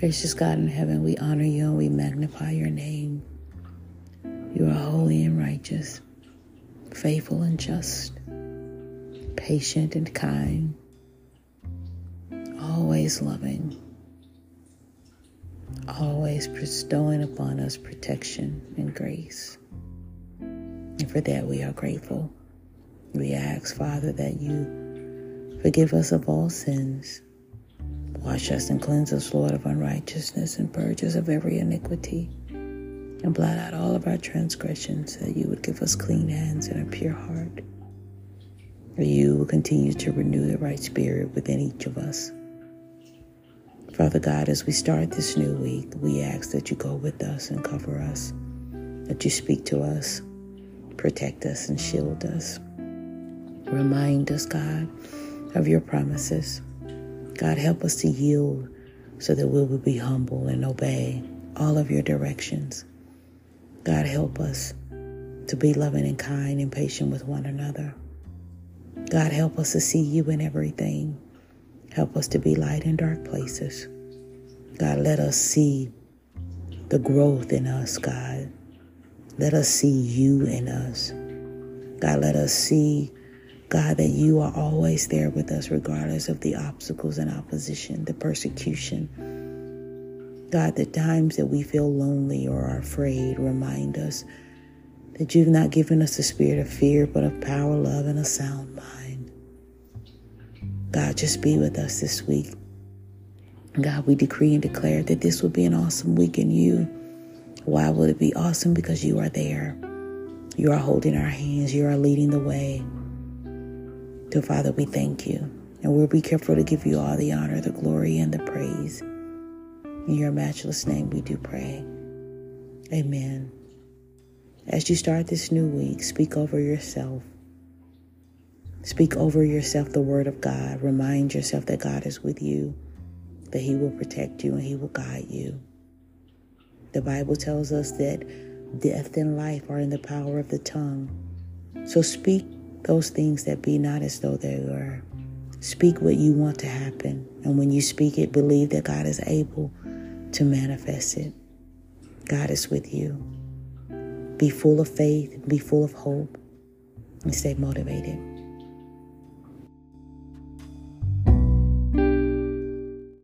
Gracious God in heaven, we honor you and we magnify your name. You are holy and righteous, faithful and just, patient and kind, always loving, always bestowing upon us protection and grace. And for that we are grateful. We ask, Father, that you forgive us of all sins Wash us and cleanse us, Lord, of unrighteousness and purge us of every iniquity. And blot out all of our transgressions, that you would give us clean hands and a pure heart. That you will continue to renew the right spirit within each of us. Father God, as we start this new week, we ask that you go with us and cover us, that you speak to us, protect us, and shield us. Remind us, God, of your promises God, help us to yield so that we will be humble and obey all of your directions. God, help us to be loving and kind and patient with one another. God, help us to see you in everything. Help us to be light in dark places. God, let us see the growth in us, God. Let us see you in us. God, let us see God, that you are always there with us, regardless of the obstacles and opposition, the persecution. God, the times that we feel lonely or are afraid, remind us that you've not given us the spirit of fear, but of power, love, and a sound mind. God, just be with us this week. God, we decree and declare that this will be an awesome week in you. Why will it be awesome? Because you are there. You are holding our hands. You are leading the way. So, Father, we thank you. And we'll be careful to give you all the honor, the glory, and the praise. In your matchless name, we do pray. Amen. As you start this new week, speak over yourself. Speak over yourself the word of God. Remind yourself that God is with you, that He will protect you and He will guide you. The Bible tells us that death and life are in the power of the tongue. So speak those things that be not as though they were. Speak what you want to happen. And when you speak it, believe that God is able to manifest it. God is with you. Be full of faith, be full of hope, and stay motivated.